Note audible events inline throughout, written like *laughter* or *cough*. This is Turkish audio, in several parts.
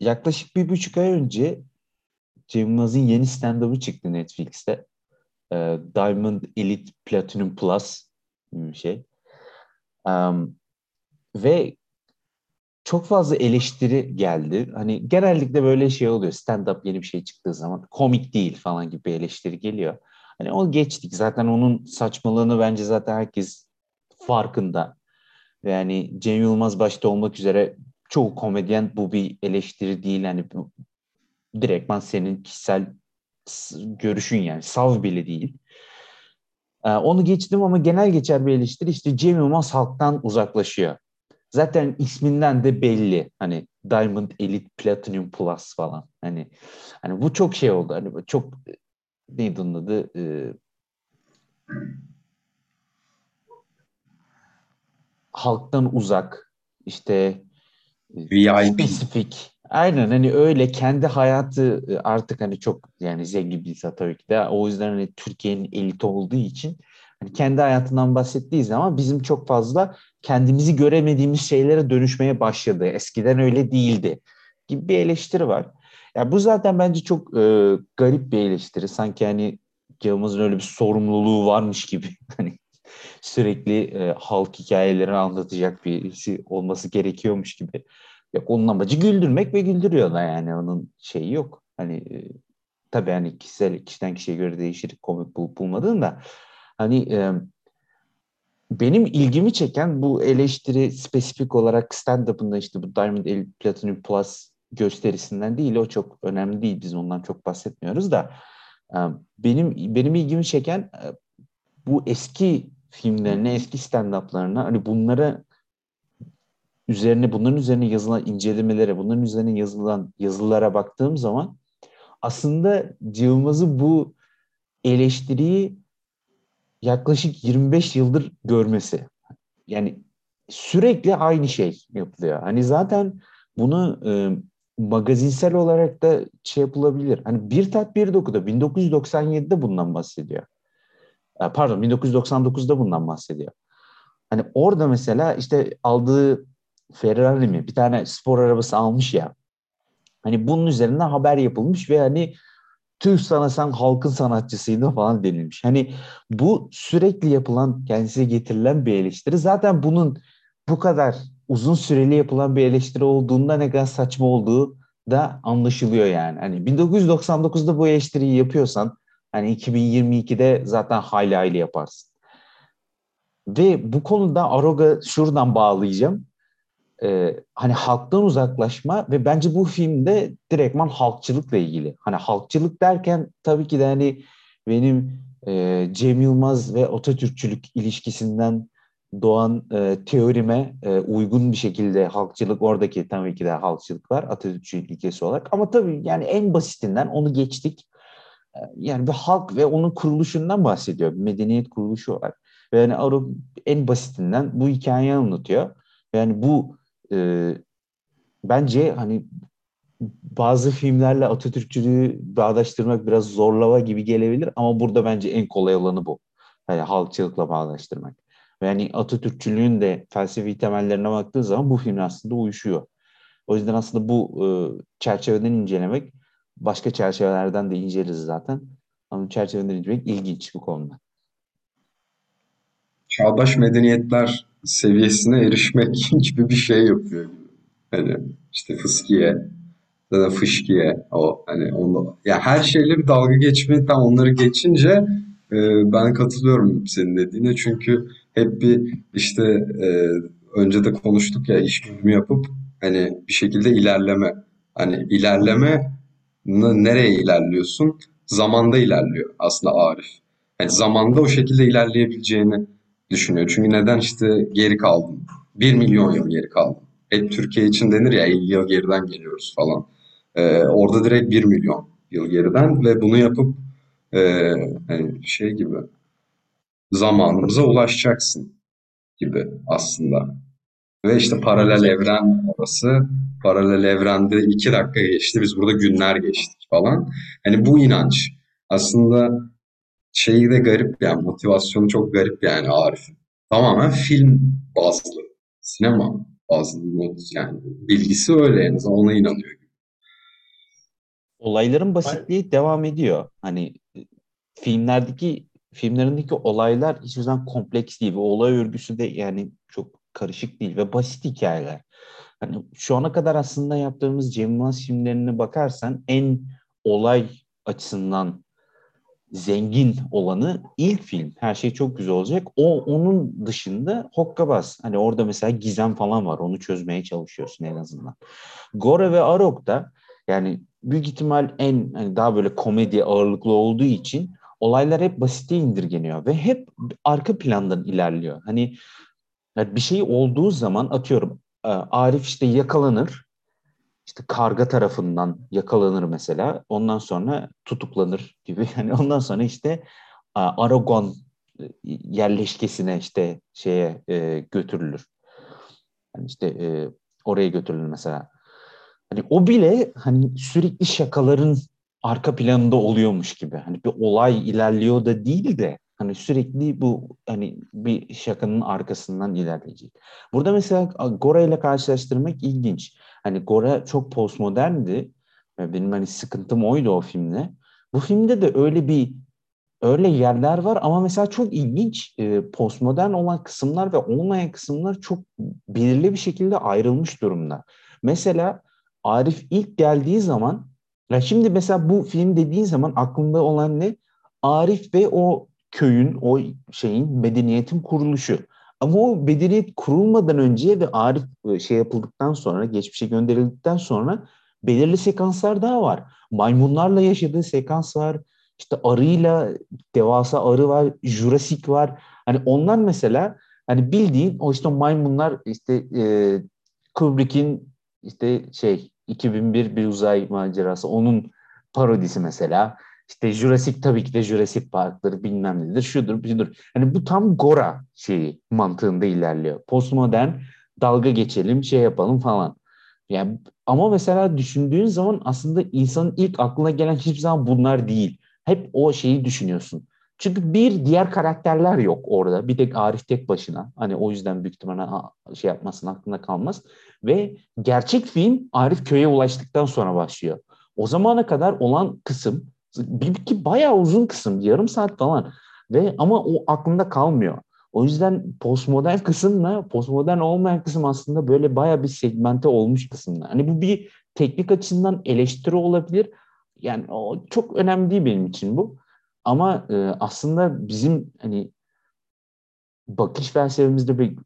yaklaşık bir buçuk ay önce Cem Yılmaz'ın yeni stand-up'ı çıktı Netflix'te. Ee, Diamond Elite Platinum Plus gibi bir şey. Um, ve çok fazla eleştiri geldi. Hani genellikle böyle şey oluyor. Stand-up yeni bir şey çıktığı zaman komik değil falan gibi bir eleştiri geliyor. Hani o geçtik. Zaten onun saçmalığını bence zaten herkes farkında. Yani Cem Yılmaz başta olmak üzere çoğu komedyen bu bir eleştiri değil. Hani bu, direktman senin kişisel görüşün yani. Sav bile değil. Ee, onu geçtim ama genel geçer bir eleştiri işte Cem Yılmaz halktan uzaklaşıyor. Zaten isminden de belli. Hani Diamond Elite Platinum Plus falan. Hani hani bu çok şey oldu. Hani çok neydi onun adı? Ee, halktan uzak işte VIP. spesifik aynen hani öyle kendi hayatı e, artık hani çok yani zengin bir insan tabii ki de o yüzden hani Türkiye'nin eliti olduğu için hani kendi hayatından bahsettiği zaman bizim çok fazla kendimizi göremediğimiz şeylere dönüşmeye başladı. Eskiden öyle değildi gibi bir eleştiri var. Ya bu zaten bence çok e, garip bir eleştiri. Sanki hani Yılmaz'ın öyle bir sorumluluğu varmış gibi. *laughs* Hani sürekli e, halk hikayelerini anlatacak birisi olması gerekiyormuş gibi. Yok onun amacı güldürmek ve güldürüyor da yani onun şeyi yok. Hani e, tabii hani kişisel kişiden kişiye göre değişir komik bulup bulmadığın da hani e, benim ilgimi çeken bu eleştiri spesifik olarak stand-up'ında işte bu Diamond Elite Platinum Plus gösterisinden değil o çok önemli değil biz ondan çok bahsetmiyoruz da e, benim benim ilgimi çeken e, bu eski filmlerine, eski stand-up'larına hani bunlara üzerine bunların üzerine yazılan incelemelere, bunların üzerine yazılan yazılara baktığım zaman aslında Yılmaz'ı bu eleştiriyi yaklaşık 25 yıldır görmesi. Yani sürekli aynı şey yapılıyor. Hani zaten bunu e, magazinsel olarak da şey yapılabilir. Hani bir tat bir dokuda 1997'de bundan bahsediyor. E, pardon 1999'da bundan bahsediyor. Hani orada mesela işte aldığı Ferrari mi bir tane spor arabası almış ya. Hani bunun üzerine haber yapılmış ve hani tüh sana sen halkın sanatçısıydın falan denilmiş. Hani bu sürekli yapılan kendisine getirilen bir eleştiri. Zaten bunun bu kadar uzun süreli yapılan bir eleştiri olduğunda ne kadar saçma olduğu da anlaşılıyor yani. Hani 1999'da bu eleştiriyi yapıyorsan hani 2022'de zaten hayli hayli yaparsın. Ve bu konuda Aroga şuradan bağlayacağım e, hani halktan uzaklaşma ve bence bu filmde direktman halkçılıkla ilgili. Hani halkçılık derken tabii ki de hani benim e, Cem Yılmaz ve Atatürkçülük ilişkisinden doğan e, teorime e, uygun bir şekilde halkçılık oradaki tabii ki de halkçılık var Atatürkçülük ilkesi olarak. Ama tabii yani en basitinden onu geçtik. Yani bir halk ve onun kuruluşundan bahsediyor. Medeniyet kuruluşu olarak. Ve yani Aruk en basitinden bu hikayeyi anlatıyor. Yani bu e, bence hani bazı filmlerle Atatürkçülüğü bağdaştırmak biraz zorlama gibi gelebilir ama burada bence en kolay olanı bu. Yani halkçılıkla bağdaştırmak. Yani Atatürkçülüğün de felsefi temellerine baktığı zaman bu film aslında uyuşuyor. O yüzden aslında bu e, çerçeveden incelemek başka çerçevelerden de inceleriz zaten. Ama çerçeveden incelemek ilginç bu konuda. Çağdaş medeniyetler seviyesine erişmek *laughs* gibi bir şey yapıyor. Hani işte fıskiye da fışkiye o hani onu ya her şeyle bir dalga geçme tam onları geçince e, ben katılıyorum senin dediğine çünkü hep bir işte e, önce de konuştuk ya iş bölümü yapıp hani bir şekilde ilerleme hani ilerleme nereye ilerliyorsun? Zamanda ilerliyor aslında Arif. Yani zamanda o şekilde ilerleyebileceğini düşünüyor. Çünkü neden işte geri kaldım? 1 milyon yıl geri kaldım. Hep Türkiye için denir ya 50 yıl geriden geliyoruz falan. Ee, orada direkt 1 milyon yıl geriden ve bunu yapıp e, yani şey gibi zamanımıza ulaşacaksın gibi aslında. Ve işte paralel evren orası. Paralel evrende iki dakika geçti. Biz burada günler geçtik falan. Hani bu inanç aslında şeyi de garip yani motivasyonu çok garip yani Arif'in. Tamamen film bazlı, sinema bazlı yani bilgisi öyle en azından ona inanıyor. olayların basitliği devam ediyor. Hani e, filmlerdeki filmlerindeki olaylar hiçbir zaman kompleks değil ve olay örgüsü de yani çok karışık değil ve basit hikayeler. Hani şu ana kadar aslında yaptığımız Cem Yılmaz filmlerine bakarsan en olay açısından zengin olanı ilk film. Her şey çok güzel olacak. O onun dışında hokkabaz. Hani orada mesela gizem falan var. Onu çözmeye çalışıyorsun en azından. Gore ve Arok da yani büyük ihtimal en hani daha böyle komedi ağırlıklı olduğu için olaylar hep basite indirgeniyor ve hep arka plandan ilerliyor. Hani bir şey olduğu zaman atıyorum e, Arif işte yakalanır işte karga tarafından yakalanır mesela. Ondan sonra tutuklanır gibi. *laughs* Yani ondan sonra işte Aragon e, yerleşkesine işte şeye e, götürülür. Yani işte e, oraya götürülür mesela. Hani o bile hani sürekli şakaların arka planında oluyormuş gibi. Hani bir olay ilerliyor da değil de hani sürekli bu hani bir şakanın arkasından ilerleyecek. Burada mesela Gora ile karşılaştırmak ilginç. Hani Gora çok postmoderndi. Benim hani sıkıntım oydu o filmde. Bu filmde de öyle bir öyle yerler var ama mesela çok ilginç e, postmodern olan kısımlar ve olmayan kısımlar çok belirli bir şekilde ayrılmış durumda. Mesela Arif ilk geldiği zaman ya şimdi mesela bu film dediğin zaman aklında olan ne? Arif ve o köyün, o şeyin, medeniyetin kuruluşu. Ama o medeniyet kurulmadan önce ve Arif e, şey yapıldıktan sonra, geçmişe gönderildikten sonra belirli sekanslar daha var. Maymunlarla yaşadığı sekans var. İşte arıyla devasa arı var, Jurassic var. Hani onlar mesela hani bildiğin o işte maymunlar işte e, Kubrick'in işte şey 2001 bir uzay macerası onun parodisi mesela. İşte Jurassic tabii ki de Jurassic Park'tır bilmem nedir şudur budur. Hani bu tam Gora şeyi mantığında ilerliyor. Postmodern dalga geçelim şey yapalım falan. Yani ama mesela düşündüğün zaman aslında insanın ilk aklına gelen hiçbir zaman bunlar değil. Hep o şeyi düşünüyorsun. Çünkü bir diğer karakterler yok orada. Bir tek Arif tek başına. Hani o yüzden büyük ihtimalle şey yapmasın aklında kalmaz. Ve gerçek film Arif köye ulaştıktan sonra başlıyor. O zamana kadar olan kısım bir ki bayağı uzun kısım, yarım saat falan. Ve ama o aklında kalmıyor. O yüzden postmodern kısımla postmodern olmayan kısım aslında böyle bayağı bir segmente olmuş kısımlar. Hani bu bir teknik açısından eleştiri olabilir. Yani o çok önemli değil benim için bu. Ama e, aslında bizim hani bakış felsefemizde bir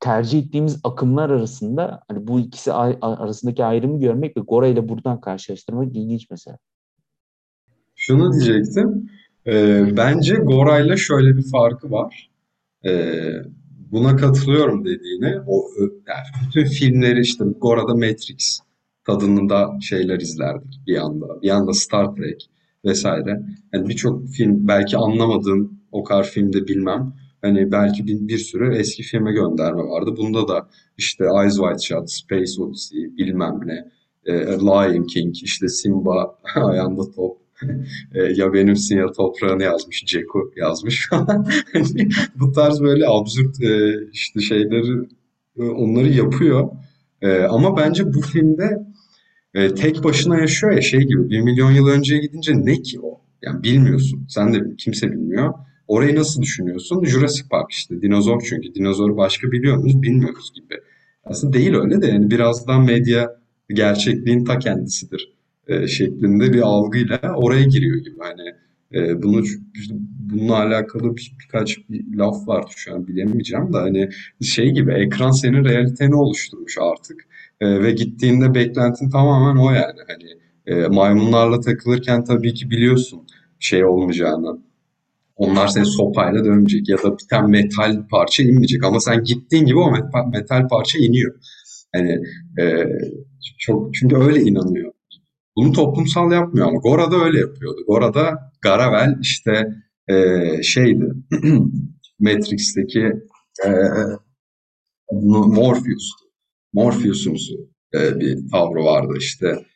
tercih ettiğimiz akımlar arasında hani bu ikisi arasındaki ayrımı görmek ve Gora ile buradan karşılaştırmak ilginç mesela. Şunu diyecektim. E, bence Gora'yla şöyle bir farkı var. E, buna katılıyorum dediğine. O yani bütün filmleri işte Gora'da Matrix tadında şeyler izlerdik bir anda. Bir anda Star Trek vesaire. Yani birçok film belki anlamadığım o kadar filmde bilmem. Hani belki bir, bir sürü eski filme gönderme vardı. Bunda da işte Eyes Wide Shut, Space Odyssey bilmem ne, e, Lion King, işte Simba *laughs* ayağında top, ya benimsin ya toprağını yazmış, Ceku yazmış falan. *laughs* Bu tarz böyle absürt e, işte şeyleri e, onları yapıyor. E, ama bence bu filmde e, tek başına yaşıyor ya şey gibi bir milyon yıl önceye gidince ne ki o? Yani bilmiyorsun. Sen de kimse bilmiyor. Orayı nasıl düşünüyorsun? Jurassic Park işte. Dinozor çünkü. Dinozoru başka biliyor muyuz? Bilmiyoruz gibi. Aslında değil öyle de yani birazdan medya gerçekliğin ta kendisidir e, şeklinde bir algıyla oraya giriyor gibi. Hani e, bunu bununla alakalı bir, birkaç bir laf var şu an bilemeyeceğim de hani şey gibi ekran senin realiteni oluşturmuş artık e, ve gittiğinde beklentin tamamen o yani hani e, maymunlarla takılırken tabii ki biliyorsun şey olmayacağını onlar seni sopayla dönmeyecek ya da bir tane metal parça inmeyecek ama sen gittiğin gibi o metal, parça iniyor. Hani e, çok çünkü öyle inanıyor. Bunu toplumsal yapmıyor ama Gora'da öyle yapıyordu. Gora'da Garavel işte e, şeydi *clears throat* Matrix'teki e, Morpheus'tu. Morpheus'umsu e, bir tavrı vardı işte.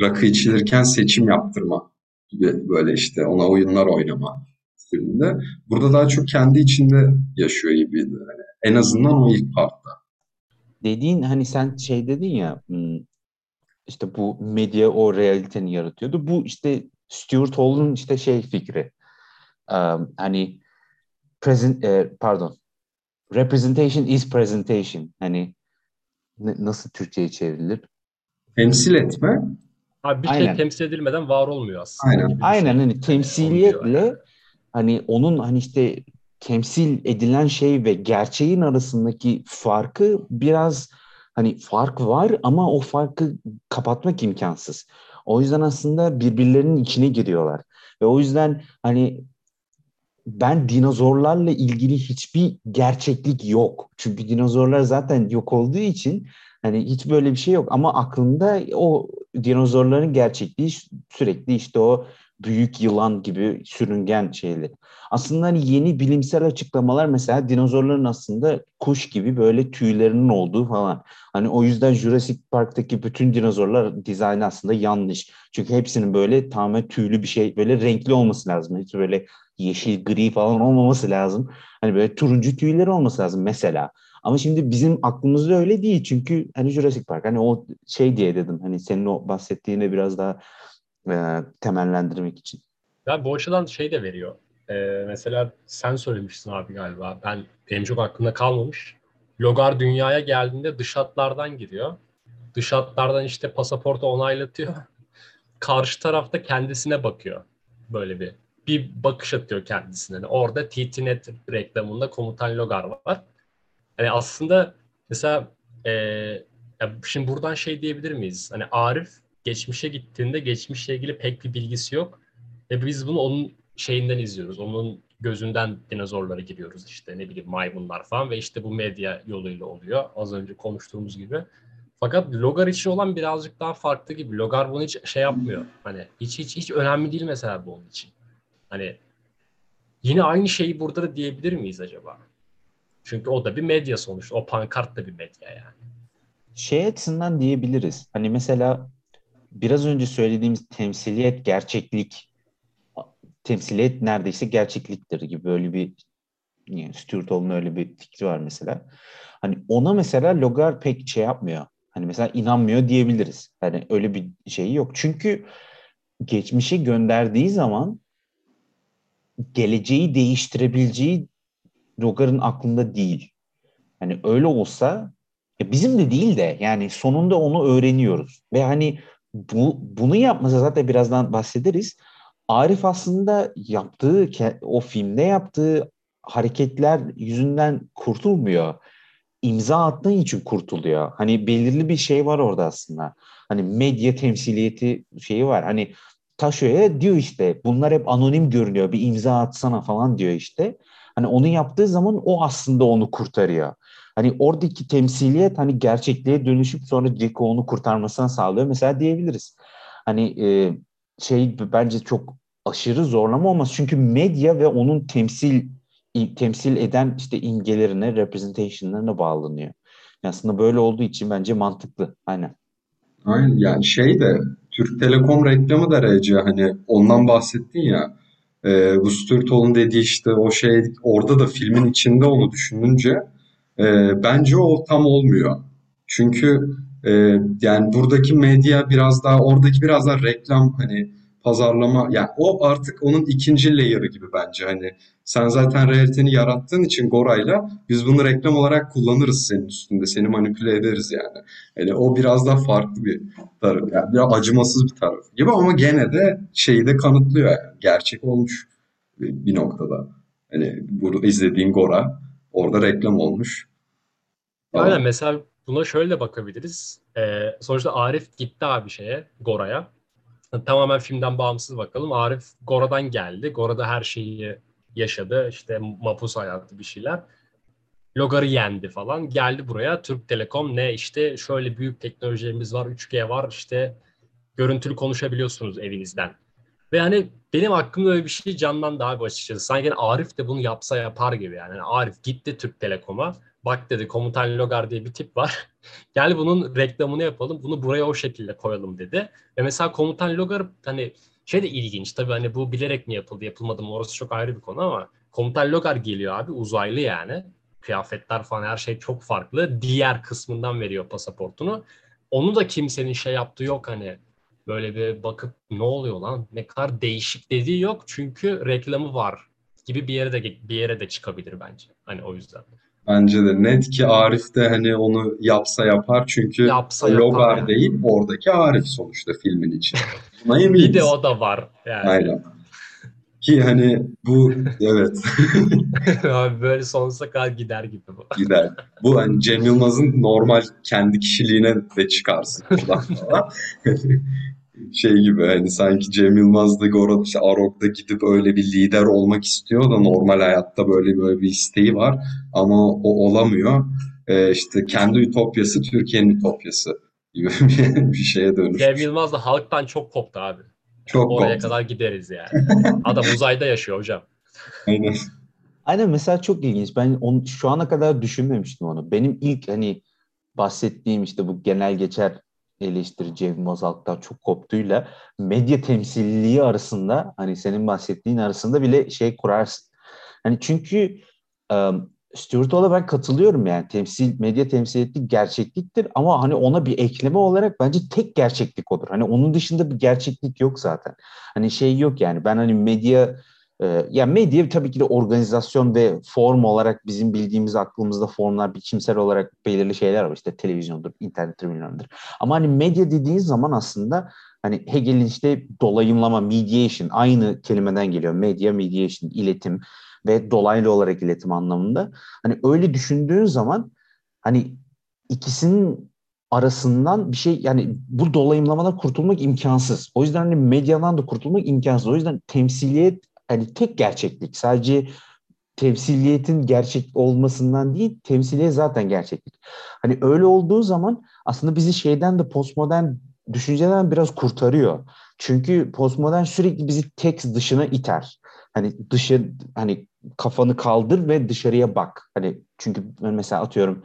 Rakı içilirken seçim yaptırma gibi böyle işte ona oyunlar oynama filmde. Burada daha çok kendi içinde yaşıyor gibiydi. Yani en azından o ilk partta. Dediğin hani sen şey dedin ya işte bu medya o realiteni yaratıyordu. Bu işte Stuart Hall'un işte şey fikri. Um, hani present e, pardon representation is presentation. Hani nasıl Türkçe'ye çevrilir? Temsil etme. Abi bir şey Aynen. şey temsil edilmeden var olmuyor aslında. Aynen. Aynen şey. hani temsiliyetle yani. hani onun hani işte temsil edilen şey ve gerçeğin arasındaki farkı biraz hani fark var ama o farkı kapatmak imkansız. O yüzden aslında birbirlerinin içine giriyorlar. Ve o yüzden hani ben dinozorlarla ilgili hiçbir gerçeklik yok. Çünkü dinozorlar zaten yok olduğu için hani hiç böyle bir şey yok. Ama aklımda o dinozorların gerçekliği sürekli işte o büyük yılan gibi sürüngen şeyler. Aslında hani yeni bilimsel açıklamalar mesela dinozorların aslında kuş gibi böyle tüylerinin olduğu falan. Hani o yüzden Jurassic Park'taki bütün dinozorlar dizaynı aslında yanlış. Çünkü hepsinin böyle tamamen tüylü bir şey böyle renkli olması lazım. Hiç böyle yeşil, gri falan olmaması lazım. Hani böyle turuncu tüyleri olması lazım mesela. Ama şimdi bizim aklımızda öyle değil çünkü hani Jurassic Park hani o şey diye dedim hani senin o bahsettiğine biraz daha e, temellendirmek için. Ya bu açıdan şey de veriyor. Ee, mesela sen söylemiştin abi galiba. Ben benim çok aklımda kalmamış. Logar dünyaya geldiğinde dış hatlardan giriyor. Dış hatlardan işte pasaportu onaylatıyor. *laughs* Karşı tarafta kendisine bakıyor. Böyle bir bir bakış atıyor kendisine. Orada TTNet reklamında komutan Logar var. Yani aslında mesela e, şimdi buradan şey diyebilir miyiz? Hani Arif geçmişe gittiğinde geçmişle ilgili pek bir bilgisi yok. Ve biz bunu onun şeyinden izliyoruz. Onun gözünden dinozorlara giriyoruz işte ne bileyim maymunlar falan ve işte bu medya yoluyla oluyor. Az önce konuştuğumuz gibi. Fakat Logar için olan birazcık daha farklı gibi. Logar bunu hiç şey yapmıyor. Hani hiç hiç hiç önemli değil mesela bu onun için. Hani yine aynı şeyi burada da diyebilir miyiz acaba? Çünkü o da bir medya sonuçta. O pankart da bir medya yani. Şey açısından diyebiliriz. Hani mesela biraz önce söylediğimiz temsiliyet, gerçeklik, temsiliyet neredeyse gerçekliktir gibi böyle bir yani Stuart Hall'un öyle bir fikri var mesela. Hani ona mesela Logar pek şey yapmıyor. Hani mesela inanmıyor diyebiliriz. Hani öyle bir şey yok. Çünkü geçmişi gönderdiği zaman geleceği değiştirebileceği Logar'ın aklında değil. Hani öyle olsa bizim de değil de yani sonunda onu öğreniyoruz. Ve hani bu bunu yapmasa zaten birazdan bahsederiz. Arif aslında yaptığı o filmde yaptığı hareketler yüzünden kurtulmuyor. İmza attığı için kurtuluyor. Hani belirli bir şey var orada aslında. Hani medya temsiliyeti şeyi var. Hani Taşo'ya diyor işte bunlar hep anonim görünüyor bir imza atsana falan diyor işte. Hani onu yaptığı zaman o aslında onu kurtarıyor. Hani oradaki temsiliyet hani gerçekliğe dönüşüp sonra Ceko onu kurtarmasına sağlıyor mesela diyebiliriz. Hani e, şey bence çok aşırı zorlama olmaz. Çünkü medya ve onun temsil temsil eden işte imgelerine, representation'larına bağlanıyor. Aslında böyle olduğu için bence mantıklı. Aynen. Aynen yani şey de Türk Telekom reklamı da RC hani ondan bahsettin ya e, bu Stuart dediği işte o şey orada da filmin içinde onu düşününce e, bence o tam olmuyor. Çünkü e, yani buradaki medya biraz daha oradaki biraz daha reklam hani pazarlama yani o artık onun ikinci layer'ı gibi bence hani sen zaten realiteni yarattığın için Gora'yla biz bunu reklam olarak kullanırız senin üstünde seni manipüle ederiz yani. Yani o biraz daha farklı bir taraf yani biraz acımasız bir taraf gibi ama gene de şeyi de kanıtlıyor yani gerçek olmuş bir noktada. Hani burada izlediğin Gora orada reklam olmuş. Aynen mesela buna şöyle bakabiliriz. Ee, sonuçta Arif gitti abi şeye Gora'ya tamamen filmden bağımsız bakalım. Arif Gora'dan geldi. Gora'da her şeyi yaşadı. İşte mapus hayatı bir şeyler. Logar'ı yendi falan. Geldi buraya. Türk Telekom ne işte şöyle büyük teknolojilerimiz var. 3G var. İşte görüntülü konuşabiliyorsunuz evinizden. Ve hani benim aklımda öyle bir şey canlandı abi açıkçası. Sanki yani Arif de bunu yapsa yapar gibi yani. yani Arif gitti Türk Telekom'a. Bak dedi komutan Logar diye bir tip var. *laughs* Gel bunun reklamını yapalım. Bunu buraya o şekilde koyalım dedi. Ve mesela komutan Logar hani şey de ilginç tabii hani bu bilerek mi yapıldı yapılmadı mı orası çok ayrı bir konu ama komutan Logar geliyor abi uzaylı yani. Kıyafetler falan her şey çok farklı. Diğer kısmından veriyor pasaportunu. onu da kimsenin şey yaptığı yok hani böyle bir bakıp ne oluyor lan ne kadar değişik dediği yok çünkü reklamı var gibi bir yere de bir yere de çıkabilir bence. Hani o yüzden. Bence de net ki Arif de hani onu yapsa yapar çünkü Yapsa yapar Logar yani. değil oradaki Arif sonuçta filmin için. Buna eminiz. *laughs* Bir de o da var yani. Aynen. Ki hani bu evet *laughs* Abi böyle sonsuza kadar gider gibi bu. gider. Bu hani Cem Yılmaz'ın normal kendi kişiliğine de çıkarsın. *laughs* Şey gibi hani sanki Cem Yılmaz da Goro, işte Arok'ta gidip öyle bir lider olmak istiyor da normal hayatta böyle böyle bir isteği var ama o olamıyor. Ee, işte kendi ütopyası Türkiye'nin ütopyası gibi *laughs* bir, şeye Cem dönüşmüş. Yılmaz da halktan çok koptu abi. Çok Oraya koptu. kadar gideriz yani. Adam uzayda yaşıyor hocam. *laughs* Aynen. Aynen mesela çok ilginç. Ben onu, şu ana kadar düşünmemiştim onu. Benim ilk hani bahsettiğim işte bu genel geçer eleştiri Cem Yılmaz halktan çok koptuğuyla medya temsilliliği arasında hani senin bahsettiğin arasında bile şey kurarsın. Hani çünkü um, Stuart Hall'a ben katılıyorum yani temsil medya temsiliyetlik gerçekliktir ama hani ona bir ekleme olarak bence tek gerçeklik odur. Hani onun dışında bir gerçeklik yok zaten. Hani şey yok yani ben hani medya ee, ya medya tabii ki de organizasyon ve form olarak bizim bildiğimiz aklımızda formlar biçimsel olarak belirli şeyler var. İşte televizyondur, internettir, bilmemdir. Ama hani medya dediğiniz zaman aslında hani Hegel'in işte dolayımlama, mediation aynı kelimeden geliyor. Medya, mediation, iletim ve dolaylı olarak iletim anlamında. Hani öyle düşündüğün zaman hani ikisinin arasından bir şey yani bu dolayımlamadan kurtulmak imkansız. O yüzden hani medyadan da kurtulmak imkansız. O yüzden temsiliyet hani tek gerçeklik. Sadece temsiliyetin gerçek olmasından değil, temsiliye zaten gerçeklik. Hani öyle olduğu zaman aslında bizi şeyden de postmodern düşünceden biraz kurtarıyor. Çünkü postmodern sürekli bizi tekst dışına iter. Hani dışı hani kafanı kaldır ve dışarıya bak. Hani çünkü mesela atıyorum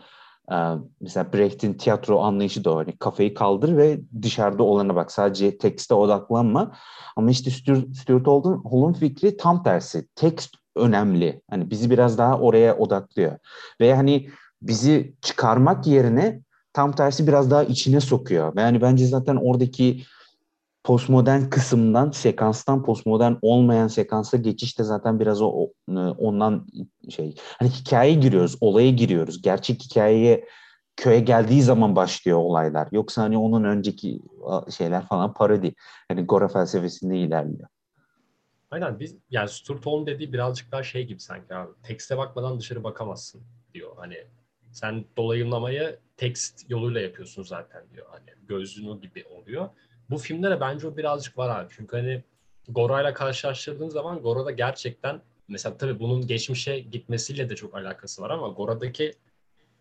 mesela Brecht'in tiyatro anlayışı da o. Hani kafayı kaldır ve dışarıda olana bak. Sadece tekste odaklanma. Ama işte Stuart, Stuart Hall'un fikri tam tersi. Tekst önemli. Hani bizi biraz daha oraya odaklıyor. Ve hani bizi çıkarmak yerine tam tersi biraz daha içine sokuyor. Yani bence zaten oradaki postmodern kısımdan, sekanstan postmodern olmayan sekansa geçiş de zaten biraz o, ondan şey. Hani hikayeye giriyoruz, olaya giriyoruz. Gerçek hikayeye köye geldiği zaman başlıyor olaylar. Yoksa hani onun önceki şeyler falan parodi. Hani Gora felsefesinde ilerliyor. Aynen biz yani Stuart Hall'un dediği birazcık daha şey gibi sanki abi. Tekste bakmadan dışarı bakamazsın diyor. Hani sen dolayımlamayı tekst yoluyla yapıyorsun zaten diyor. Hani gözlüğünü gibi oluyor. Bu filmde de bence o birazcık var abi. Çünkü hani Gora'yla karşılaştırdığın zaman Gora'da gerçekten mesela tabii bunun geçmişe gitmesiyle de çok alakası var ama Gora'daki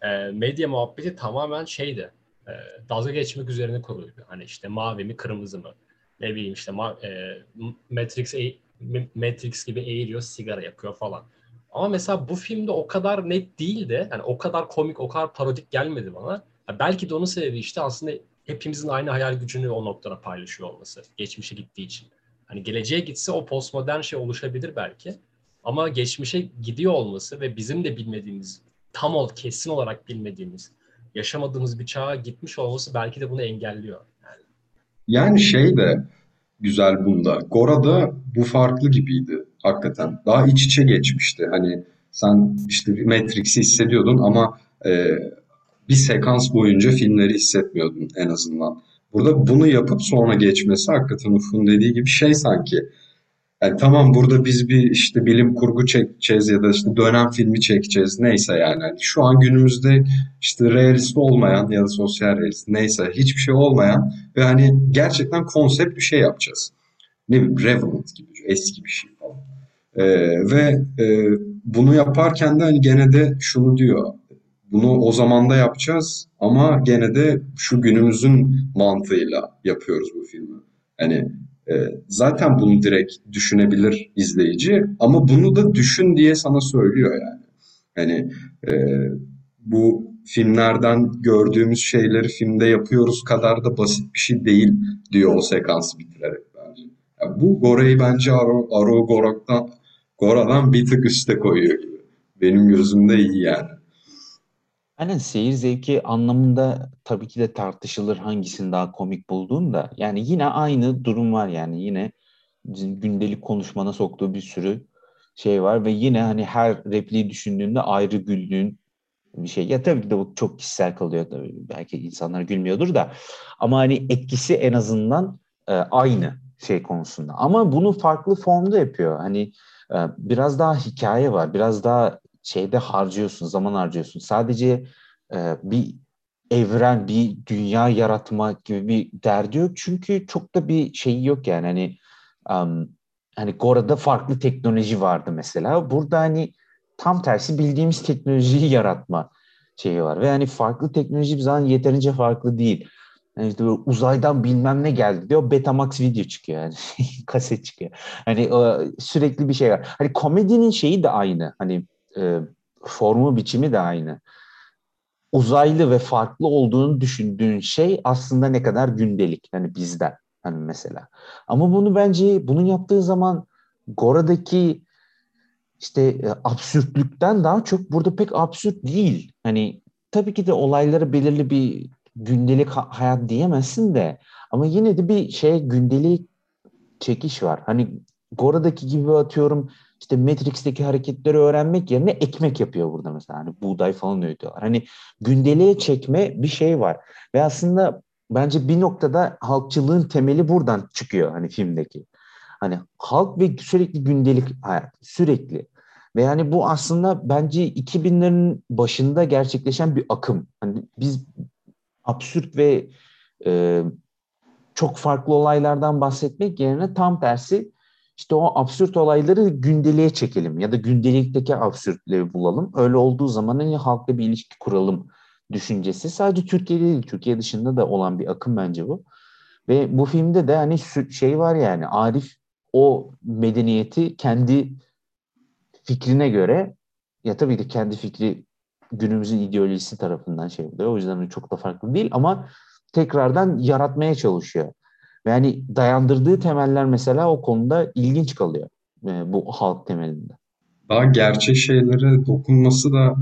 e, medya muhabbeti tamamen şeydi. E, dalga geçmek üzerine kuruluydu. Hani işte mavi mi kırmızı mı? Ne bileyim işte ma- e, Matrix e- Matrix gibi eğiliyor, sigara yakıyor falan. Ama mesela bu filmde o kadar net değildi. Yani o kadar komik, o kadar parodik gelmedi bana. Ya belki de onun sebebi işte aslında hepimizin aynı hayal gücünü o noktada paylaşıyor olması. Geçmişe gittiği için. Hani geleceğe gitse o postmodern şey oluşabilir belki. Ama geçmişe gidiyor olması ve bizim de bilmediğimiz, tam ol kesin olarak bilmediğimiz, yaşamadığımız bir çağa gitmiş olması belki de bunu engelliyor. Yani, Yani şey de güzel bunda. Gora'da bu farklı gibiydi hakikaten. Daha iç içe geçmişti. Hani sen işte Matrix'i hissediyordun ama e, bir sekans boyunca filmleri hissetmiyordun en azından. Burada bunu yapıp sonra geçmesi hakikaten Ufuk'un dediği gibi şey sanki. Yani tamam burada biz bir işte bilim kurgu çekeceğiz ya da işte dönem filmi çekeceğiz neyse yani. yani şu an günümüzde işte realist olmayan ya da sosyal realist neyse hiçbir şey olmayan ve hani gerçekten konsept bir şey yapacağız. Ne bileyim Revenant gibi eski bir şey falan. Ee, ve e, bunu yaparken de hani gene de şunu diyor. Bunu o zamanda yapacağız ama gene de şu günümüzün mantığıyla yapıyoruz bu filmi. Hani e, zaten bunu direkt düşünebilir izleyici ama bunu da düşün diye sana söylüyor yani. Hani e, bu filmlerden gördüğümüz şeyleri filmde yapıyoruz kadar da basit bir şey değil diyor o sekansı bitirerek bence. Yani bu Gora'yı bence Aro, Aro Gora'dan, Gora'dan bir tık üste koyuyor gibi. Benim gözümde iyi yani. Aynen seyir zevki anlamında tabii ki de tartışılır hangisini daha komik bulduğun da. Yani yine aynı durum var yani yine gündelik konuşmana soktuğu bir sürü şey var ve yine hani her repliği düşündüğünde ayrı güldüğün bir şey. Ya tabii ki de bu çok kişisel kalıyor tabii. Belki insanlar gülmüyordur da ama hani etkisi en azından e, aynı şey konusunda. Ama bunu farklı formda yapıyor. Hani e, biraz daha hikaye var. Biraz daha şeyde harcıyorsun, zaman harcıyorsun. Sadece e, bir evren, bir dünya yaratma gibi bir derdi yok. Çünkü çok da bir şey yok yani. Hani um, hani Gora'da farklı teknoloji vardı mesela. Burada hani tam tersi bildiğimiz teknolojiyi yaratma şeyi var. Ve hani farklı teknoloji bir zaman yeterince farklı değil. Yani işte uzaydan bilmem ne geldi diyor. Betamax video çıkıyor yani. *laughs* Kaset çıkıyor. Hani sürekli bir şey var. Hani komedinin şeyi de aynı. Hani e, formu biçimi de aynı. Uzaylı ve farklı olduğunu düşündüğün şey aslında ne kadar gündelik. Hani bizden. Hani mesela. Ama bunu bence bunu yaptığı zaman Gora'daki işte e, absürtlükten daha çok burada pek absürt değil. Hani tabii ki de olayları belirli bir gündelik hayat diyemezsin de ama yine de bir şey gündelik çekiş var. Hani Gora'daki gibi atıyorum işte Matrix'teki hareketleri öğrenmek yerine ekmek yapıyor burada mesela. Hani buğday falan öğütüyorlar. Hani gündeliğe çekme bir şey var. Ve aslında bence bir noktada halkçılığın temeli buradan çıkıyor hani filmdeki. Hani halk ve sürekli gündelik hayat, sürekli. Ve yani bu aslında bence 2000'lerin başında gerçekleşen bir akım. Hani biz absürt ve e, çok farklı olaylardan bahsetmek yerine tam tersi işte o absürt olayları gündeliğe çekelim ya da gündelikteki absürtleri bulalım. Öyle olduğu zaman hani halkla bir ilişki kuralım düşüncesi. Sadece Türkiye'de değil, Türkiye dışında da olan bir akım bence bu. Ve bu filmde de hani şey var yani Arif o medeniyeti kendi fikrine göre ya tabii ki kendi fikri günümüzün ideolojisi tarafından şey oluyor. O yüzden çok da farklı değil ama tekrardan yaratmaya çalışıyor. Yani dayandırdığı temeller mesela o konuda ilginç kalıyor e, bu halk temelinde. Daha gerçek şeylere dokunması da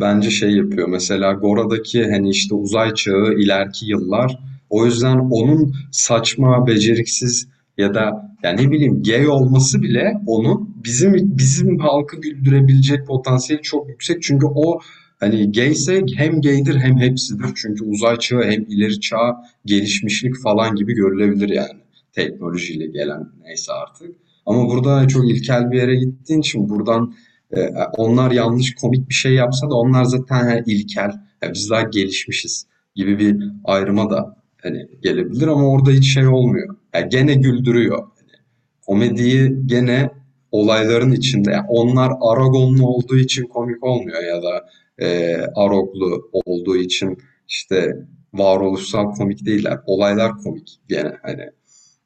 bence şey yapıyor. Mesela Gora'daki hani işte uzay çağı, ileriki yıllar. O yüzden onun saçma, beceriksiz ya da yani ne bileyim gay olması bile onun bizim bizim halkı güldürebilecek potansiyeli çok yüksek. Çünkü o hani gayse hem gaydir hem hepsidir. Çünkü uzay çağı hem ileri çağ gelişmişlik falan gibi görülebilir yani. Teknolojiyle gelen neyse artık. Ama burada çok ilkel bir yere gittiğin için buradan e, onlar yanlış komik bir şey yapsa da onlar zaten he, ilkel. Yani biz daha gelişmişiz gibi bir ayrıma da hani gelebilir ama orada hiç şey olmuyor. Yani gene güldürüyor. Yani komediyi gene olayların içinde. Yani onlar Aragonlu olduğu için komik olmuyor ya da e, Aroglu olduğu için işte varoluşsal komik değiller. Olaylar komik gene hani.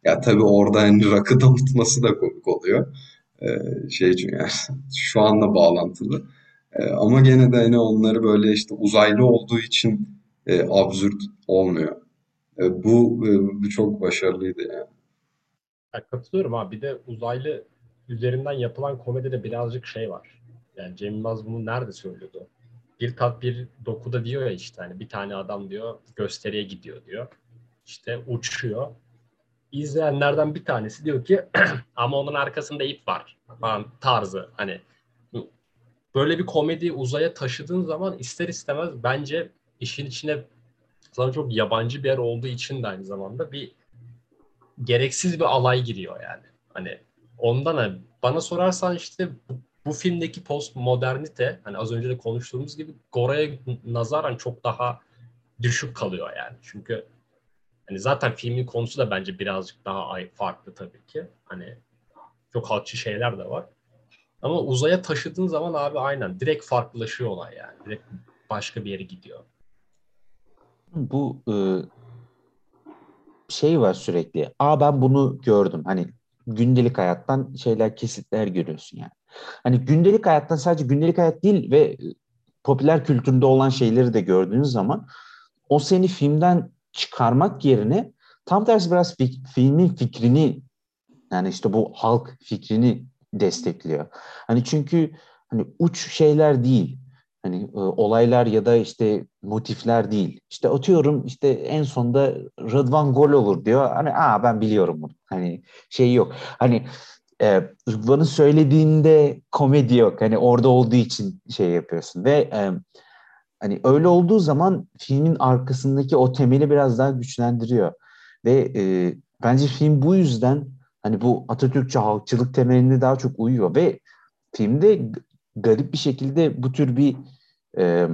Ya tabii orada hani rakı damıtması da komik oluyor. Ee, şey çünkü yani *laughs* şu anla bağlantılı. Ee, ama gene de hani onları böyle işte uzaylı olduğu için e, absürt olmuyor. E, bu, e, bu çok başarılıydı yani. Ya katılıyorum abi. Bir de uzaylı üzerinden yapılan komedide birazcık şey var. Yani Cem Yılmaz bunu nerede söylüyordu? Bir tat bir dokuda diyor ya işte hani bir tane adam diyor gösteriye gidiyor diyor. İşte uçuyor. İzleyenlerden bir tanesi diyor ki *clears throat* ama onun arkasında ip var falan tarzı hani böyle bir komedi uzaya taşıdığın zaman ister istemez bence işin içine sana çok yabancı bir yer olduğu için de aynı zamanda bir gereksiz bir alay giriyor yani. Hani ondan hani bana sorarsan işte bu, filmdeki post modernite hani az önce de konuştuğumuz gibi Gora'ya nazaran çok daha düşük kalıyor yani. Çünkü hani zaten filmin konusu da bence birazcık daha farklı tabii ki. Hani çok halkçı şeyler de var. Ama uzaya taşıdığın zaman abi aynen direkt farklılaşıyor olay yani. Direkt başka bir yere gidiyor. Bu e, şey var sürekli. Aa ben bunu gördüm. Hani gündelik hayattan şeyler kesitler görüyorsun yani. Hani gündelik hayattan sadece gündelik hayat değil ve popüler kültürde olan şeyleri de gördüğünüz zaman o seni filmden çıkarmak yerine tam tersi biraz fik, filmin fikrini yani işte bu halk fikrini destekliyor. Hani çünkü hani uç şeyler değil. Hani e, olaylar ya da işte motifler değil. İşte atıyorum işte en sonda Rıdvan gol olur diyor. Hani aa ben biliyorum bunu. Hani şey yok. Hani e, Rıdvan'ın söylediğinde komedi yok. Hani orada olduğu için şey yapıyorsun ve e, hani öyle olduğu zaman filmin arkasındaki o temeli biraz daha güçlendiriyor. Ve e, bence film bu yüzden hani bu Atatürkçü halkçılık temeline daha çok uyuyor ve filmde garip bir şekilde bu tür bir e,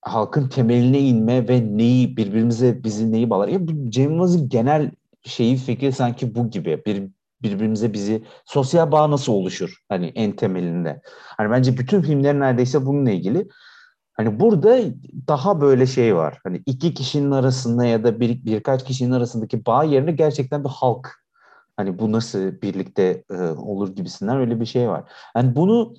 halkın temeline inme ve neyi birbirimize bizi neyi bağlar. Ya bu Cem Yılmaz'ın genel şeyi fikri sanki bu gibi. Bir, birbirimize bizi sosyal bağ nasıl oluşur hani en temelinde. Hani bence bütün filmler neredeyse bununla ilgili. Hani burada daha böyle şey var. Hani iki kişinin arasında ya da bir, birkaç kişinin arasındaki bağ yerine gerçekten bir halk. Hani bu nasıl birlikte e, olur gibisinden öyle bir şey var. Yani bunu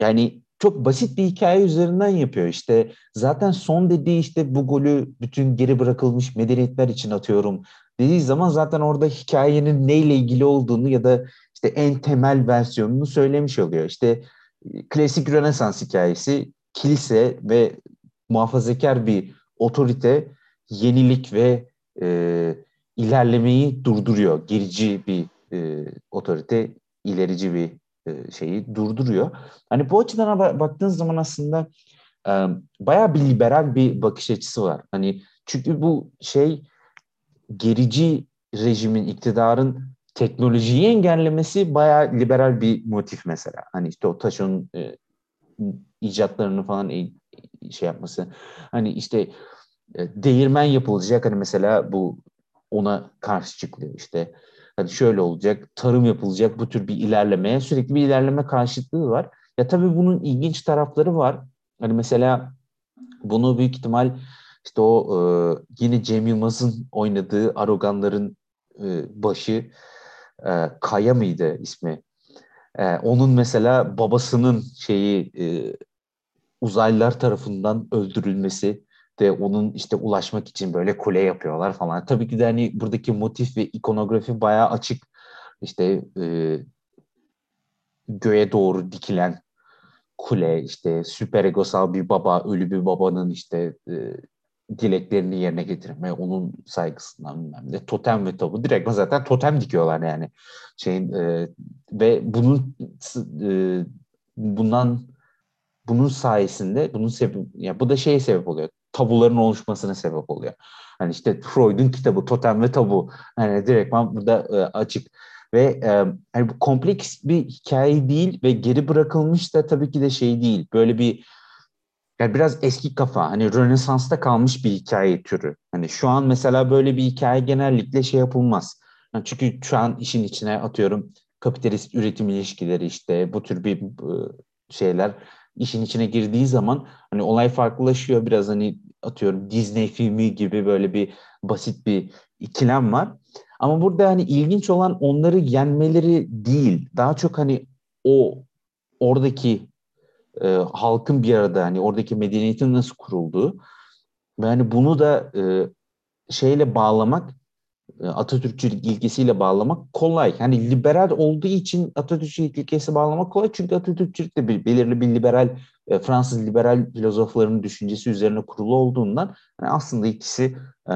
yani çok basit bir hikaye üzerinden yapıyor. İşte zaten son dediği işte bu golü bütün geri bırakılmış medeniyetler için atıyorum dediği zaman zaten orada hikayenin neyle ilgili olduğunu ya da işte en temel versiyonunu söylemiş oluyor. İşte e, klasik Rönesans hikayesi kilise ve muhafazakar bir otorite yenilik ve e, ilerlemeyi durduruyor. Gerici bir e, otorite, ilerici bir e, şeyi durduruyor. Hani bu açıdan baktığınız zaman aslında e, bayağı bir liberal bir bakış açısı var. Hani çünkü bu şey gerici rejimin, iktidarın teknolojiyi engellemesi bayağı liberal bir motif mesela. Hani işte o taşın e, icatlarını falan e, şey yapması. Hani işte e, değirmen yapılacak hani mesela bu ona karşı çıkılıyor işte. Hani şöyle olacak, tarım yapılacak bu tür bir ilerlemeye sürekli bir ilerleme karşıtlığı var. Ya tabii bunun ilginç tarafları var. Hani mesela bunu büyük ihtimal işte o e, yine Cem Yılmaz'ın oynadığı Aroganların e, başı e, Kaya mıydı ismi? E, onun mesela babasının şeyi e, uzaylılar tarafından öldürülmesi de onun işte ulaşmak için böyle kule yapıyorlar falan. Tabii ki de hani buradaki motif ve ikonografi bayağı açık. İşte e, göğe doğru dikilen kule, işte süper egosal bir baba, ölü bir babanın işte e, dileklerini yerine getirme, onun saygısından bilmem ne. Totem ve tabu. Direkt zaten totem dikiyorlar yani. Şeyin e, ve bunun e, bundan bunun sayesinde bunun sebep ya bu da şeye sebep oluyor. Tabuların oluşmasına sebep oluyor. Hani işte Freud'un kitabı Totem ve Tabu. Hani direktman burada e, açık ve e, hani bu kompleks bir hikaye değil ve geri bırakılmış da tabii ki de şey değil. Böyle bir yani biraz eski kafa hani Rönesans'ta kalmış bir hikaye türü. Hani şu an mesela böyle bir hikaye genellikle şey yapılmaz. Yani çünkü şu an işin içine atıyorum kapitalist üretim ilişkileri işte bu tür bir şeyler işin içine girdiği zaman hani olay farklılaşıyor biraz hani atıyorum Disney filmi gibi böyle bir basit bir ikilem var. Ama burada hani ilginç olan onları yenmeleri değil. Daha çok hani o oradaki e, halkın bir arada hani oradaki medeniyetin nasıl kurulduğu ve hani bunu da e, şeyle bağlamak e, Atatürkçülük ilkesiyle bağlamak kolay. Hani liberal olduğu için Atatürkçülük ilkesi bağlamak kolay. Çünkü Atatürkçülük de bir, belirli bir liberal, e, Fransız liberal filozoflarının düşüncesi üzerine kurulu olduğundan hani aslında ikisi e,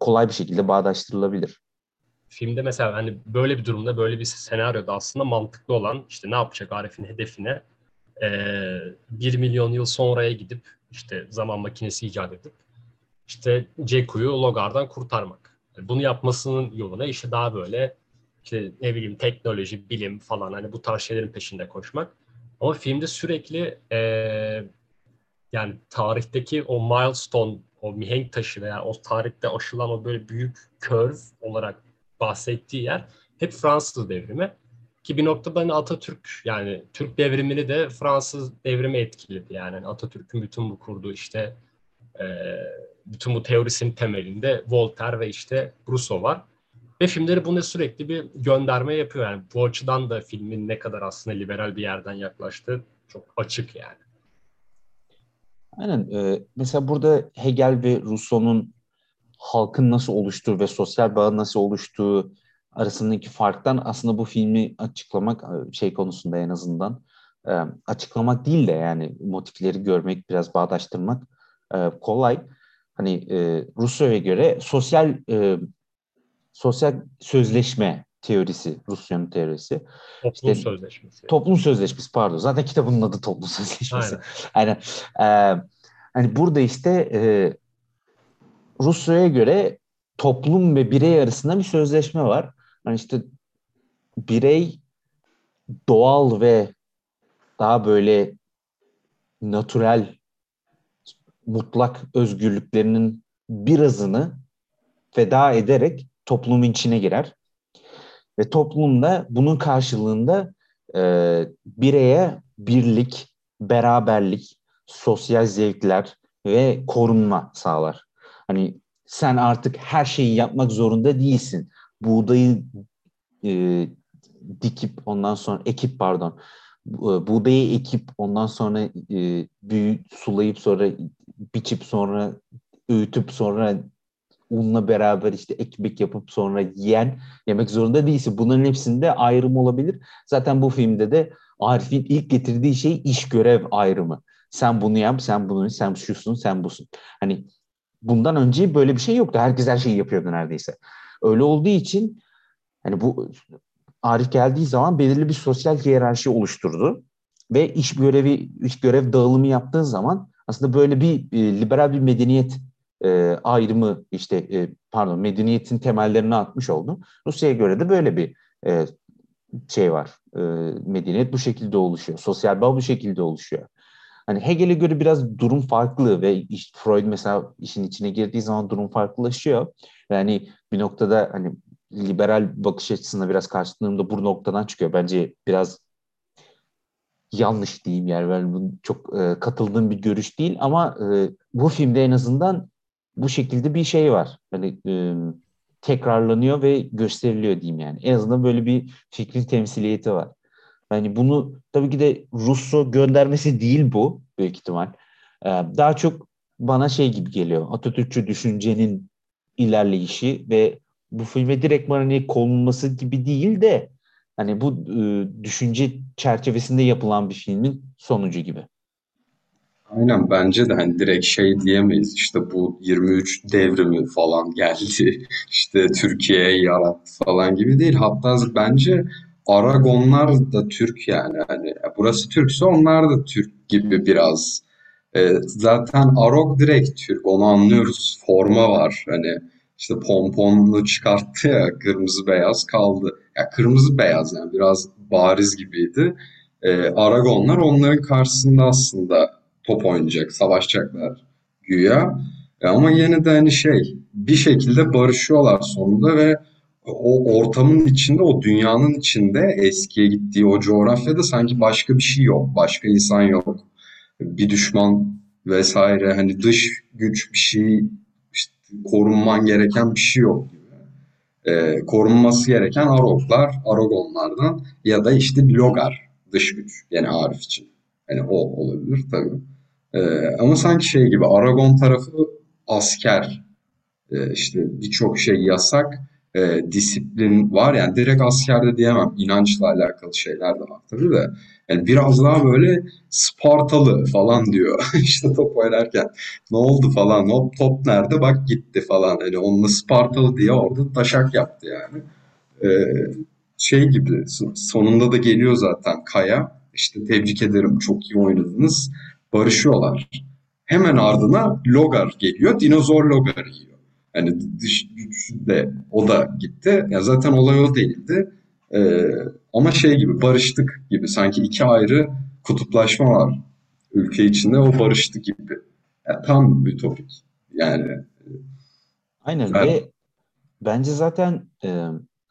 kolay bir şekilde bağdaştırılabilir. Filmde mesela hani böyle bir durumda, böyle bir senaryoda aslında mantıklı olan işte ne yapacak Arif'in hedefine e, 1 milyon yıl sonraya gidip işte zaman makinesi icat edip işte Ceku'yu Logar'dan kurtarmak bunu yapmasının yoluna işte daha böyle işte ne bileyim teknoloji, bilim falan hani bu tarz şeylerin peşinde koşmak. Ama filmde sürekli e, yani tarihteki o milestone, o mihenk taşı veya o tarihte aşılan o böyle büyük curve olarak bahsettiği yer hep Fransız devrimi. Ki bir noktada hani Atatürk yani Türk devrimini de Fransız devrimi etkiledi. Yani hani Atatürk'ün bütün bu kurduğu işte e, bütün bu teorisinin temelinde Voltaire ve işte Rousseau var. Ve filmleri buna sürekli bir gönderme yapıyor. Yani bu açıdan da filmin ne kadar aslında liberal bir yerden yaklaştığı çok açık yani. Aynen. Ee, mesela burada Hegel ve Rousseau'nun halkın nasıl oluştuğu ve sosyal bağın nasıl oluştuğu arasındaki farktan aslında bu filmi açıklamak şey konusunda en azından e, açıklamak değil de yani motifleri görmek, biraz bağdaştırmak e, kolay. Hani e, Rusya'ya göre sosyal e, sosyal sözleşme teorisi, Rusya'nın teorisi. Toplum işte, sözleşmesi. Toplum sözleşmesi pardon. Zaten kitabının adı toplum sözleşmesi. Aynen. Yani, e, hani burada işte e, Rusya'ya göre toplum ve birey arasında bir sözleşme var. Hani işte birey doğal ve daha böyle natürel mutlak özgürlüklerinin birazını feda ederek toplumun içine girer. Ve toplumda bunun karşılığında e, bireye birlik, beraberlik, sosyal zevkler ve korunma sağlar. Hani sen artık her şeyi yapmak zorunda değilsin. Buğdayı e, dikip ondan sonra ekip pardon e, buğdayı ekip ondan sonra e, büyü sulayıp sonra biçip sonra öğütüp sonra unla beraber işte ekmek yapıp sonra yiyen yemek zorunda değilsin. Bunların hepsinde ayrım olabilir. Zaten bu filmde de Arif'in ilk getirdiği şey iş görev ayrımı. Sen bunu yap, sen bunu, sen şusun, sen busun. Hani bundan önce böyle bir şey yoktu. Herkes her şeyi yapıyordu neredeyse. Öyle olduğu için hani bu Arif geldiği zaman belirli bir sosyal hiyerarşi oluşturdu ve iş görevi iş görev dağılımı yaptığı zaman aslında böyle bir e, liberal bir medeniyet e, ayrımı işte e, pardon medeniyetin temellerini atmış oldu. Rusya'ya göre de böyle bir e, şey var. E, medeniyet bu şekilde oluşuyor. Sosyal bağ bu şekilde oluşuyor. Hani Hegel'e göre biraz durum farklı ve Freud mesela işin içine girdiği zaman durum farklılaşıyor. Yani bir noktada hani liberal bakış açısına biraz karşıtlığımda bu noktadan çıkıyor. Bence biraz yanlış diyeyim yani ben çok e, katıldığım bir görüş değil ama e, bu filmde en azından bu şekilde bir şey var. Hani e, tekrarlanıyor ve gösteriliyor diyeyim yani. En azından böyle bir fikri temsiliyeti var. Yani bunu tabii ki de Russo göndermesi değil bu büyük ihtimal. Ee, daha çok bana şey gibi geliyor. Atatürkçü düşüncenin ilerleyişi ve bu filme direkt hani konulması gibi değil de hani bu e, düşünce çerçevesinde yapılan bir filmin sonucu gibi. Aynen bence de hani direkt şey diyemeyiz işte bu 23 devrimi falan geldi *laughs* işte Türkiye'ye yarattı falan gibi değil. Hatta bence Aragonlar da Türk yani hani burası Türkse onlar da Türk gibi biraz. E, zaten Arog direkt Türk onu anlıyoruz forma var hani işte pomponlu çıkarttı ya kırmızı beyaz kaldı. Ya kırmızı beyaz yani biraz bariz gibiydi. E, Aragonlar onların karşısında aslında top oynayacak, savaşacaklar güya. E, ama yine de hani şey bir şekilde barışıyorlar sonunda ve o ortamın içinde, o dünyanın içinde eskiye gittiği o coğrafyada sanki başka bir şey yok, başka insan yok. Bir düşman vesaire hani dış güç bir şey işte korunman gereken bir şey yok Ee, korunması gereken Aroglar, Aragonlardan ya da işte Logar dış güç yani Arif için. Yani o olabilir tabii. Ee, ama sanki şey gibi Aragon tarafı asker ee, işte birçok şey yasak e, disiplin var. Yani direkt askerde diyemem. İnançla alakalı şeyler de var tabii de. Yani biraz daha böyle Spartalı falan diyor. *laughs* işte top oynarken ne oldu falan. Hop top nerede bak gitti falan. Hani onunla Spartalı diye orada taşak yaptı yani. Ee, şey gibi sonunda da geliyor zaten Kaya. İşte tebrik ederim çok iyi oynadınız. Barışıyorlar. Hemen ardına Logar geliyor. Dinozor Logar yiyor. Yani dış güç de o da gitti. Ya zaten olay o değildi. Ee, ama şey gibi barıştık gibi sanki iki ayrı kutuplaşma var ülke içinde o barıştı gibi. Yani tam ütopik. Yani Aynen ben... ve bence zaten e,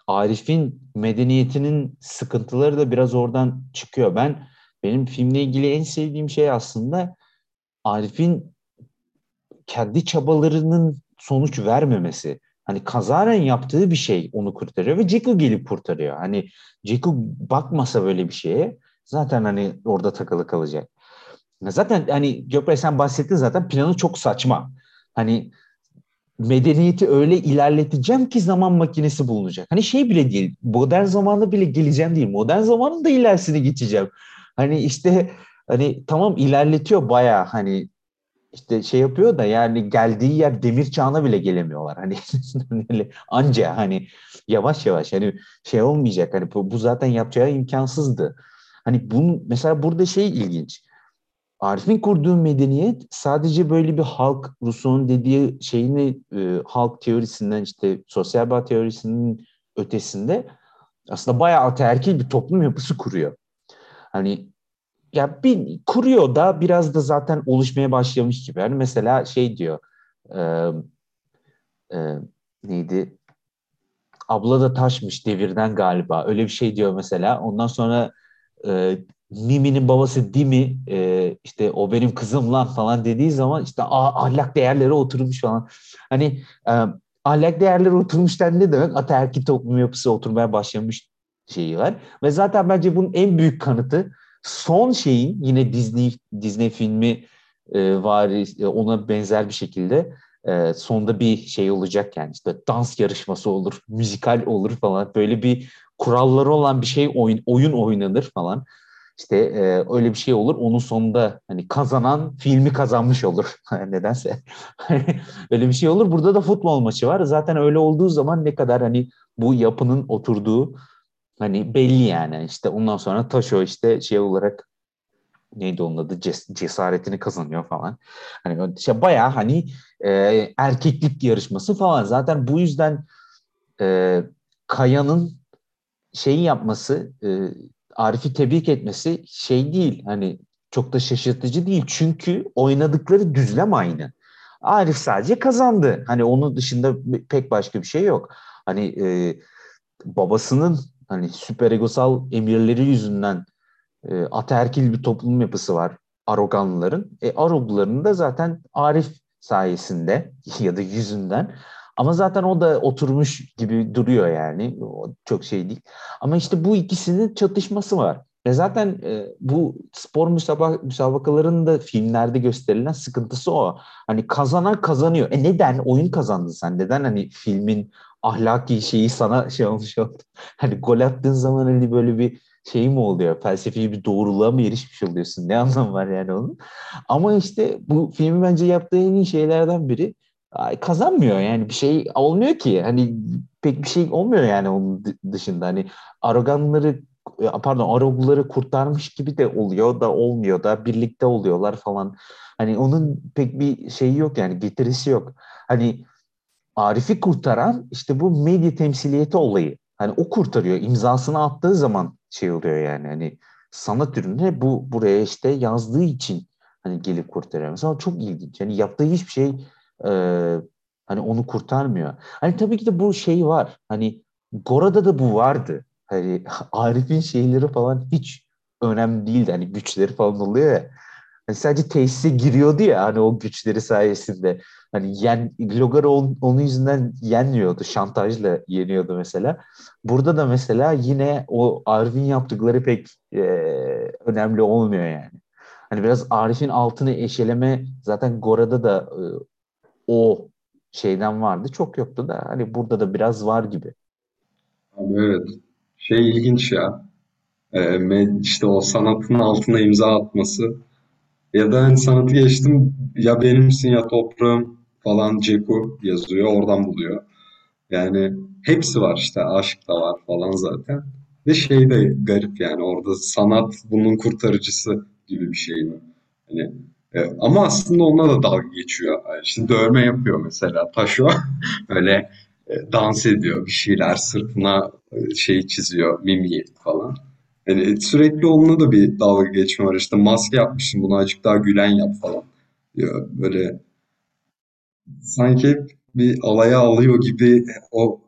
Arif'in medeniyetinin sıkıntıları da biraz oradan çıkıyor. Ben benim filmle ilgili en sevdiğim şey aslında Arif'in kendi çabalarının sonuç vermemesi. Hani kazaren yaptığı bir şey onu kurtarıyor ve Jekyll gelip kurtarıyor. Hani Jekyll bakmasa böyle bir şeye zaten hani orada takılı kalacak. Zaten hani Gökbay sen bahsettin zaten planı çok saçma. Hani medeniyeti öyle ilerleteceğim ki zaman makinesi bulunacak. Hani şey bile değil, modern zamanda bile geleceğim değil, modern zamanın da ilerisini geçeceğim. Hani işte hani tamam ilerletiyor baya hani işte şey yapıyor da yani geldiği yer demir çağına bile gelemiyorlar. Hani *laughs* anca hani yavaş yavaş hani şey olmayacak hani bu, bu zaten yapacağı imkansızdı. Hani bunun mesela burada şey ilginç. Arif'in kurduğu medeniyet sadece böyle bir halk, Rousseau'nun dediği şeyini e, halk teorisinden işte sosyal bağ teorisinin ötesinde aslında bayağı ataerkil bir toplum yapısı kuruyor. Hani ya bir kuruyor da biraz da zaten oluşmaya başlamış gibi. Yani mesela şey diyor e, e, neydi abla da taşmış devirden galiba öyle bir şey diyor mesela. Ondan sonra e, Mimi'nin babası Dimi e, işte o benim kızım lan falan dediği zaman işte ah, ahlak değerleri oturmuş falan. Hani e, ahlak değerleri oturmuş ne demek? Ataerkil toplum yapısı oturmaya başlamış şeyi var. Ve zaten bence bunun en büyük kanıtı son şeyin yine Disney Disney filmi e, var e, ona benzer bir şekilde e, sonda bir şey olacak yani işte dans yarışması olur, müzikal olur falan böyle bir kuralları olan bir şey oyun oyun oynanır falan. İşte e, öyle bir şey olur. Onun sonunda hani kazanan filmi kazanmış olur. *laughs* Nedense. *laughs* öyle bir şey olur. Burada da futbol maçı var. Zaten öyle olduğu zaman ne kadar hani bu yapının oturduğu hani belli yani. İşte ondan sonra Taşo işte şey olarak neydi onun adı Ces cesaretini kazanıyor falan. Hani işte bayağı hani e, erkeklik yarışması falan. Zaten bu yüzden e, Kaya'nın şeyi yapması e, Arif'i tebrik etmesi şey değil hani çok da şaşırtıcı değil. Çünkü oynadıkları düzlem aynı. Arif sadece kazandı. Hani onun dışında pek başka bir şey yok. Hani e, babasının hani süper egosal emirleri yüzünden e, ataerkil bir toplum yapısı var Aroganlıların. E, Arogluların da zaten Arif sayesinde *laughs* ya da yüzünden ama zaten o da oturmuş gibi duruyor yani. O çok şey değil. Ama işte bu ikisinin çatışması var. Ve zaten e, bu spor müsabak müsabakalarının filmlerde gösterilen sıkıntısı o. Hani kazanan kazanıyor. E neden? Oyun kazandın sen. Neden hani filmin ahlaki şeyi sana şey olmuş oldu? Hani gol attığın zaman hani böyle bir şey mi oluyor? Felsefi bir doğruluğa mı erişmiş oluyorsun? Ne anlamı var yani onun? Ama işte bu filmi bence yaptığı en iyi şeylerden biri kazanmıyor yani bir şey olmuyor ki hani pek bir şey olmuyor yani onun dışında hani aroganları pardon arogları kurtarmış gibi de oluyor da olmuyor da birlikte oluyorlar falan hani onun pek bir şeyi yok yani getirisi yok hani Arif'i kurtaran işte bu medya temsiliyeti olayı hani o kurtarıyor imzasını attığı zaman şey oluyor yani hani sanat ürünü bu buraya işte yazdığı için hani gelip kurtarıyor mesela çok ilginç yani yaptığı hiçbir şey e, hani onu kurtarmıyor. Hani tabii ki de bu şey var. Hani Gora'da da bu vardı. Hani *laughs* Arif'in şeyleri falan hiç önemli değildi. Hani güçleri falan oluyor ya. Hani sadece tesise giriyordu ya hani o güçleri sayesinde. Hani yen, Logar on, onun yüzünden yenmiyordu. Şantajla yeniyordu mesela. Burada da mesela yine o Arif'in yaptıkları pek e, önemli olmuyor yani. Hani biraz Arif'in altını eşeleme zaten Gora'da da e, o şeyden vardı. Çok yoktu da hani burada da biraz var gibi. Evet. Şey ilginç ya. Ee, işte o sanatın altına imza atması. Ya da hani sanatı geçtim ya benimsin ya toprağım falan Ceku yazıyor. Oradan buluyor. Yani hepsi var işte. Aşk da var falan zaten. Ve şey de garip yani orada sanat bunun kurtarıcısı gibi bir şey mi? Hani e, ama aslında onunla da dalga geçiyor. İşte dövme yapıyor mesela Taşo. *laughs* Böyle e, dans ediyor bir şeyler sırtına e, şey çiziyor mimi falan. Yani sürekli onunla da bir dalga geçme var. İşte maske yapmışsın bunu azıcık daha gülen yap falan diyor. Böyle sanki bir alaya alıyor gibi o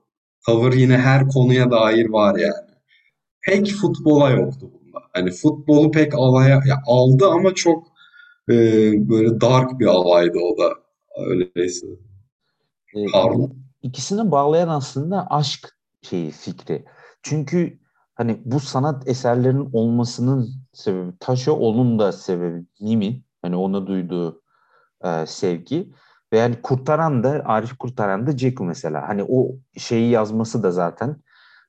tavır yine her konuya dair var yani. Pek futbola yoktu bunda. Hani futbolu pek alaya ya aldı ama çok e, böyle dark bir alaydı o da öyleyse. E, İkisini bağlayan aslında aşk şeyi fikri. Çünkü hani bu sanat eserlerinin olmasının sebebi Taşo onun da sebebi Nimi hani ona duyduğu e, sevgi ve yani kurtaran da Arif kurtaran da Jekyll mesela. Hani o şeyi yazması da zaten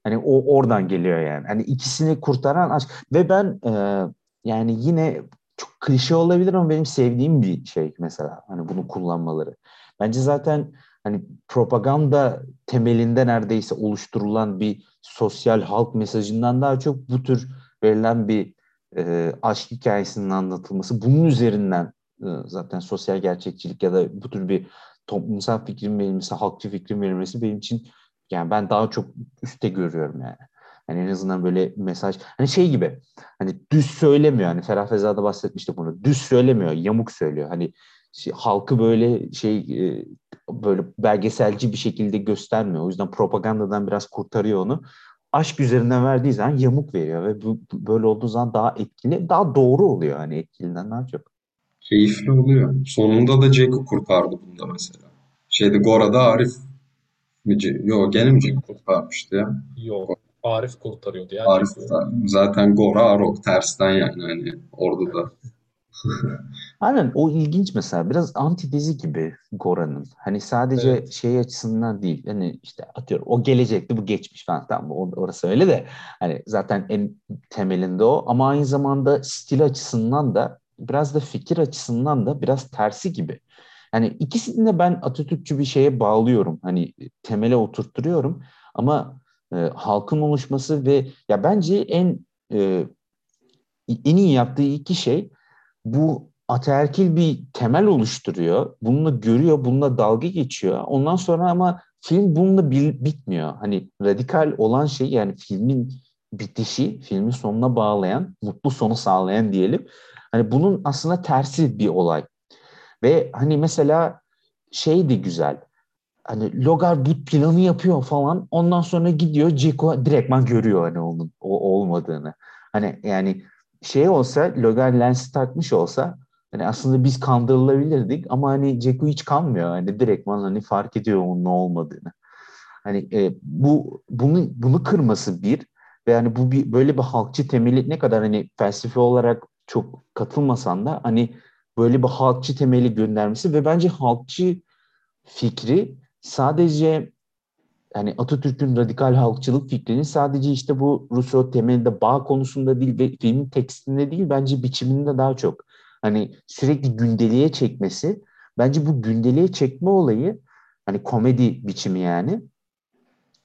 hani o oradan geliyor yani. Hani ikisini kurtaran aşk ve ben e, yani yine çok klişe olabilir ama benim sevdiğim bir şey mesela hani bunu kullanmaları. Bence zaten hani propaganda temelinde neredeyse oluşturulan bir sosyal halk mesajından daha çok bu tür verilen bir e, aşk hikayesinin anlatılması bunun üzerinden e, zaten sosyal gerçekçilik ya da bu tür bir toplumsal fikrin verilmesi, halkçı fikrin verilmesi benim için yani ben daha çok üstte görüyorum yani. Hani en azından böyle mesaj hani şey gibi hani düz söylemiyor hani Ferah Feza'da bahsetmişti bunu. Düz söylemiyor, yamuk söylüyor. Hani şey, halkı böyle şey e, böyle belgeselci bir şekilde göstermiyor. O yüzden propagandadan biraz kurtarıyor onu. Aşk üzerinden verdiği zaman yamuk veriyor ve bu, böyle olduğu zaman daha etkili, daha doğru oluyor hani etkilinden daha çok. Keyifli oluyor. Sonunda da Jack'ı kurtardı bunda mesela. Şeyde Gora'da Arif mi? Yok gene mi Jack kurtarmıştı ya? Yok. Arif kurtarıyordu ya. Arif zaten Gora Arok tersten yani hani orada da. *laughs* Aynen o ilginç mesela biraz antitezi gibi Gora'nın. Hani sadece evet. şey açısından değil. Hani işte atıyorum o gelecekti bu geçmiş falan tamam orası öyle de hani zaten en temelinde o ama aynı zamanda stil açısından da biraz da fikir açısından da biraz tersi gibi. Yani ikisini de ben Atatürkçü bir şeye bağlıyorum. Hani temele oturtturuyorum ama e, halkın oluşması ve ya bence en e, en iyi yaptığı iki şey bu ataerkil bir temel oluşturuyor. Bununla görüyor, bununla dalga geçiyor. Ondan sonra ama film bununla bil, bitmiyor. Hani radikal olan şey yani filmin bitişi, filmin sonuna bağlayan, mutlu sonu sağlayan diyelim. Hani bunun aslında tersi bir olay. Ve hani mesela şey de güzel. Hani Logar bu planı yapıyor falan. Ondan sonra gidiyor Ceko direktman görüyor hani onun o olmadığını. Hani yani şey olsa Logan lensi takmış olsa hani aslında biz kandırılabilirdik ama hani Ceku hiç kanmıyor. Hani direktman hani fark ediyor onun ne olmadığını. Hani e, bu bunu bunu kırması bir ve hani bu bir böyle bir halkçı temeli ne kadar hani felsefe olarak çok katılmasan da hani böyle bir halkçı temeli göndermesi ve bence halkçı fikri sadece yani Atatürk'ün radikal halkçılık fikrinin sadece işte bu Rousseau temelinde bağ konusunda değil ve filmin tekstinde değil bence biçiminde daha çok. Hani sürekli gündeliğe çekmesi bence bu gündeliğe çekme olayı hani komedi biçimi yani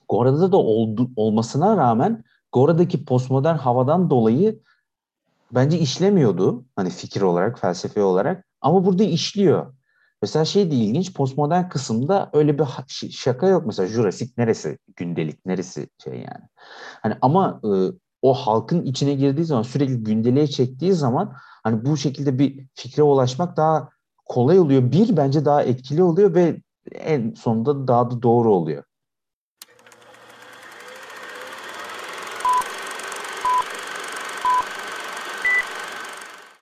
Gora'da da oldu, olmasına rağmen Gora'daki postmodern havadan dolayı bence işlemiyordu hani fikir olarak, felsefe olarak ama burada işliyor. Mesela şey de ilginç postmodern kısımda öyle bir şaka yok. Mesela Jurassic neresi gündelik, neresi şey yani. Hani ama e, o halkın içine girdiği zaman sürekli gündeliğe çektiği zaman hani bu şekilde bir fikre ulaşmak daha kolay oluyor. Bir bence daha etkili oluyor ve en sonunda daha da doğru oluyor.